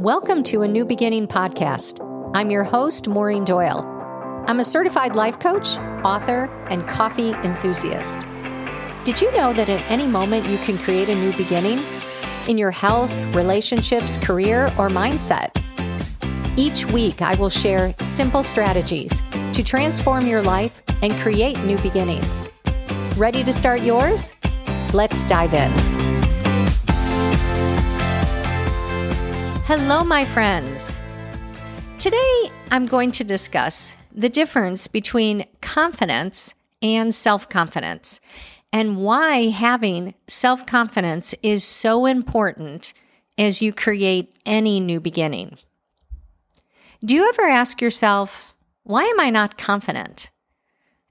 Welcome to a New Beginning podcast. I'm your host, Maureen Doyle. I'm a certified life coach, author, and coffee enthusiast. Did you know that at any moment you can create a new beginning in your health, relationships, career, or mindset? Each week, I will share simple strategies to transform your life and create new beginnings. Ready to start yours? Let's dive in. Hello, my friends. Today, I'm going to discuss the difference between confidence and self confidence and why having self confidence is so important as you create any new beginning. Do you ever ask yourself, why am I not confident?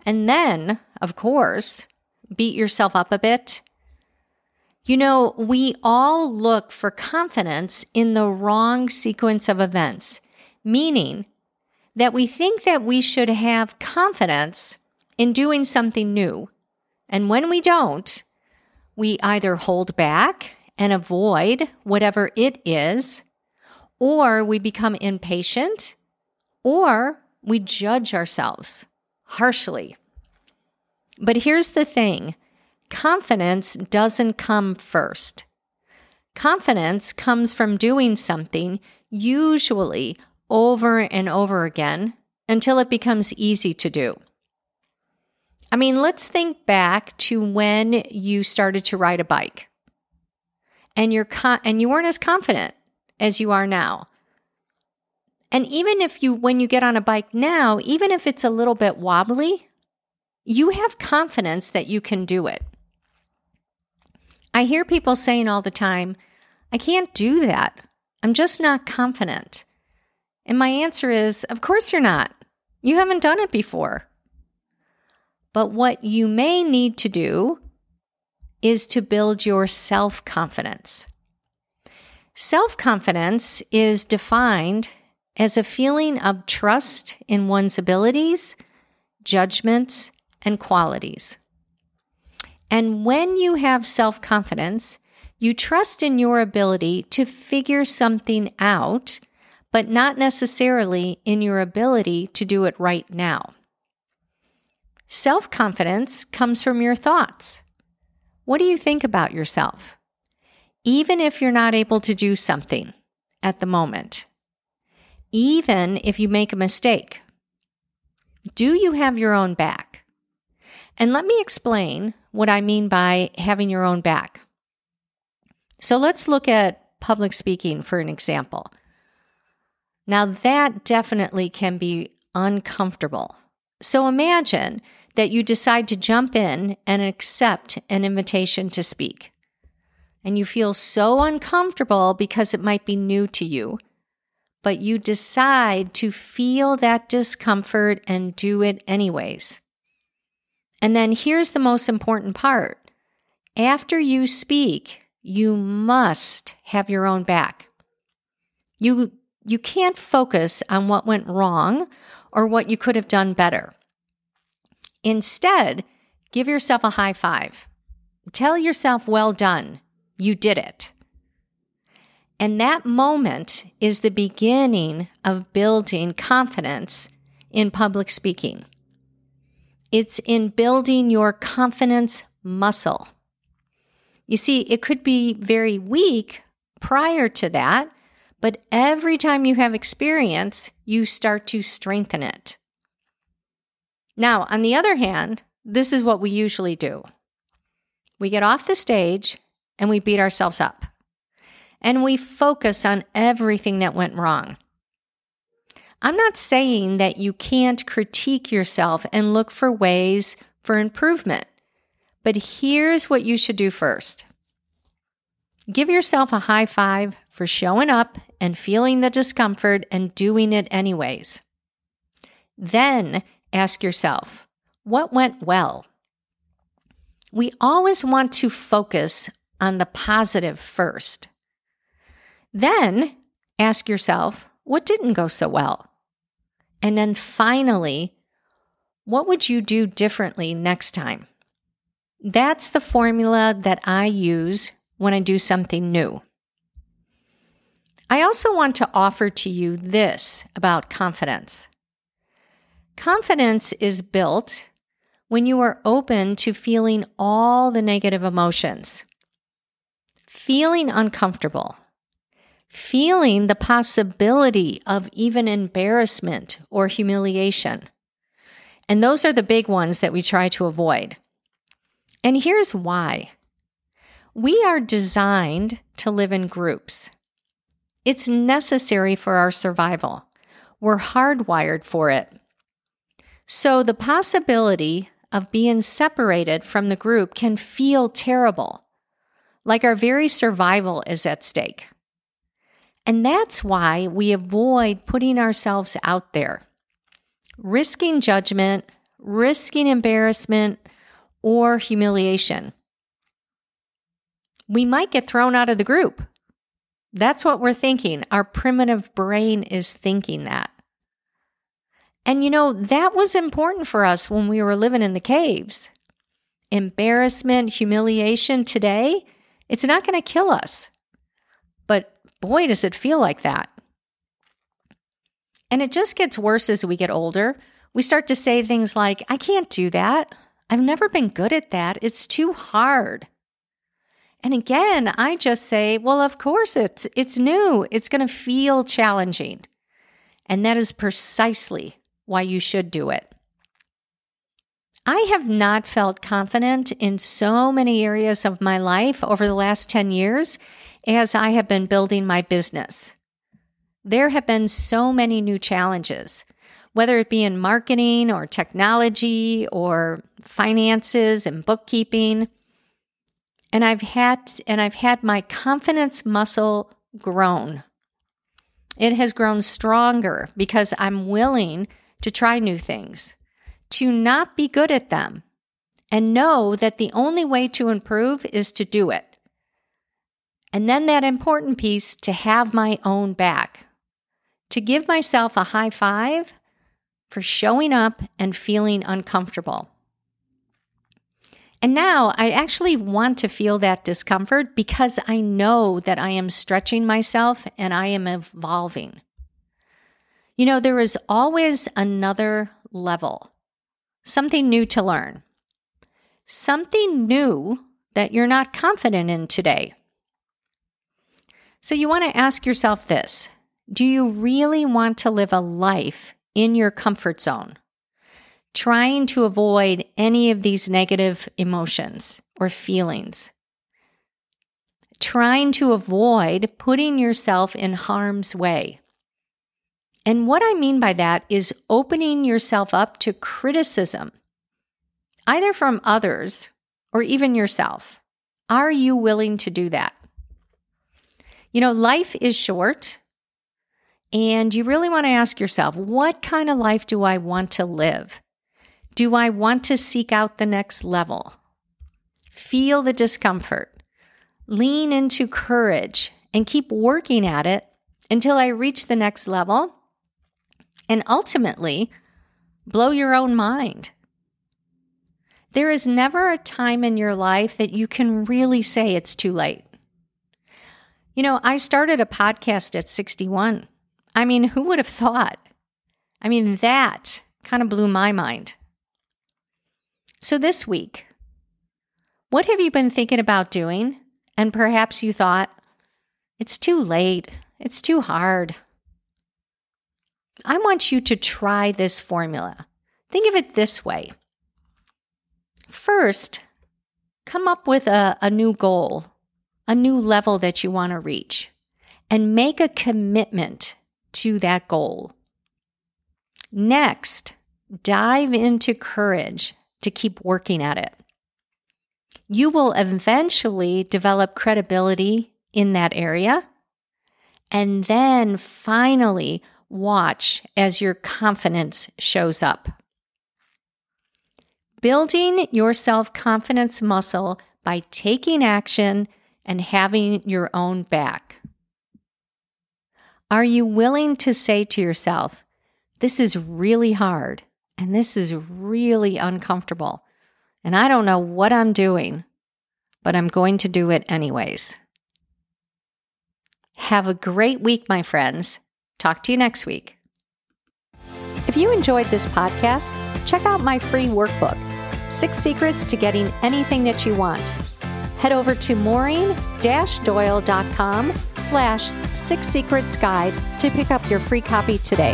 And then, of course, beat yourself up a bit you know, we all look for confidence in the wrong sequence of events, meaning that we think that we should have confidence in doing something new. And when we don't, we either hold back and avoid whatever it is, or we become impatient, or we judge ourselves harshly. But here's the thing confidence doesn't come first. Confidence comes from doing something, usually over and over again, until it becomes easy to do. I mean, let's think back to when you started to ride a bike. And you're and you weren't as confident as you are now. And even if you when you get on a bike now, even if it's a little bit wobbly, you have confidence that you can do it. I hear people saying all the time, I can't do that. I'm just not confident. And my answer is, of course you're not. You haven't done it before. But what you may need to do is to build your self confidence. Self confidence is defined as a feeling of trust in one's abilities, judgments, and qualities. And when you have self confidence, you trust in your ability to figure something out, but not necessarily in your ability to do it right now. Self confidence comes from your thoughts. What do you think about yourself? Even if you're not able to do something at the moment, even if you make a mistake, do you have your own back? And let me explain what I mean by having your own back. So let's look at public speaking for an example. Now, that definitely can be uncomfortable. So imagine that you decide to jump in and accept an invitation to speak. And you feel so uncomfortable because it might be new to you, but you decide to feel that discomfort and do it anyways. And then here's the most important part after you speak, you must have your own back. You, you can't focus on what went wrong or what you could have done better. Instead, give yourself a high five. Tell yourself, well done, you did it. And that moment is the beginning of building confidence in public speaking. It's in building your confidence muscle. You see, it could be very weak prior to that, but every time you have experience, you start to strengthen it. Now, on the other hand, this is what we usually do we get off the stage and we beat ourselves up, and we focus on everything that went wrong. I'm not saying that you can't critique yourself and look for ways for improvement, but here's what you should do first give yourself a high five for showing up and feeling the discomfort and doing it anyways. Then ask yourself, what went well? We always want to focus on the positive first. Then ask yourself, what didn't go so well? And then finally, what would you do differently next time? That's the formula that I use when I do something new. I also want to offer to you this about confidence confidence is built when you are open to feeling all the negative emotions, feeling uncomfortable, feeling the possibility of even embarrassment or humiliation. And those are the big ones that we try to avoid. And here's why we are designed to live in groups. It's necessary for our survival. We're hardwired for it. So the possibility of being separated from the group can feel terrible, like our very survival is at stake. And that's why we avoid putting ourselves out there, risking judgment, risking embarrassment, or humiliation. We might get thrown out of the group. That's what we're thinking. Our primitive brain is thinking that. And you know, that was important for us when we were living in the caves. Embarrassment, humiliation today, it's not going to kill us. Boy, does it feel like that. And it just gets worse as we get older. We start to say things like, I can't do that. I've never been good at that. It's too hard. And again, I just say, well, of course it's it's new. It's going to feel challenging. And that is precisely why you should do it. I have not felt confident in so many areas of my life over the last 10 years as I have been building my business. There have been so many new challenges, whether it be in marketing or technology or finances and bookkeeping. And I've had and I've had my confidence muscle grown. It has grown stronger because I'm willing to try new things, to not be good at them, and know that the only way to improve is to do it. And then that important piece to have my own back, to give myself a high five for showing up and feeling uncomfortable. And now I actually want to feel that discomfort because I know that I am stretching myself and I am evolving. You know, there is always another level, something new to learn, something new that you're not confident in today. So you want to ask yourself this Do you really want to live a life in your comfort zone, trying to avoid any of these negative emotions or feelings? Trying to avoid putting yourself in harm's way. And what I mean by that is opening yourself up to criticism, either from others or even yourself. Are you willing to do that? You know, life is short, and you really want to ask yourself what kind of life do I want to live? Do I want to seek out the next level? Feel the discomfort, lean into courage, and keep working at it until I reach the next level and ultimately blow your own mind. There is never a time in your life that you can really say it's too late. You know, I started a podcast at 61. I mean, who would have thought? I mean, that kind of blew my mind. So, this week, what have you been thinking about doing? And perhaps you thought, it's too late, it's too hard. I want you to try this formula. Think of it this way. First, come up with a, a new goal, a new level that you want to reach, and make a commitment to that goal. Next, dive into courage to keep working at it. You will eventually develop credibility in that area. And then finally, watch as your confidence shows up. Building your self confidence muscle by taking action and having your own back. Are you willing to say to yourself, This is really hard and this is really uncomfortable, and I don't know what I'm doing, but I'm going to do it anyways? Have a great week, my friends. Talk to you next week. If you enjoyed this podcast, check out my free workbook, Six Secrets to Getting Anything That You Want. Head over to maureen-doyle.com slash six secrets guide to pick up your free copy today.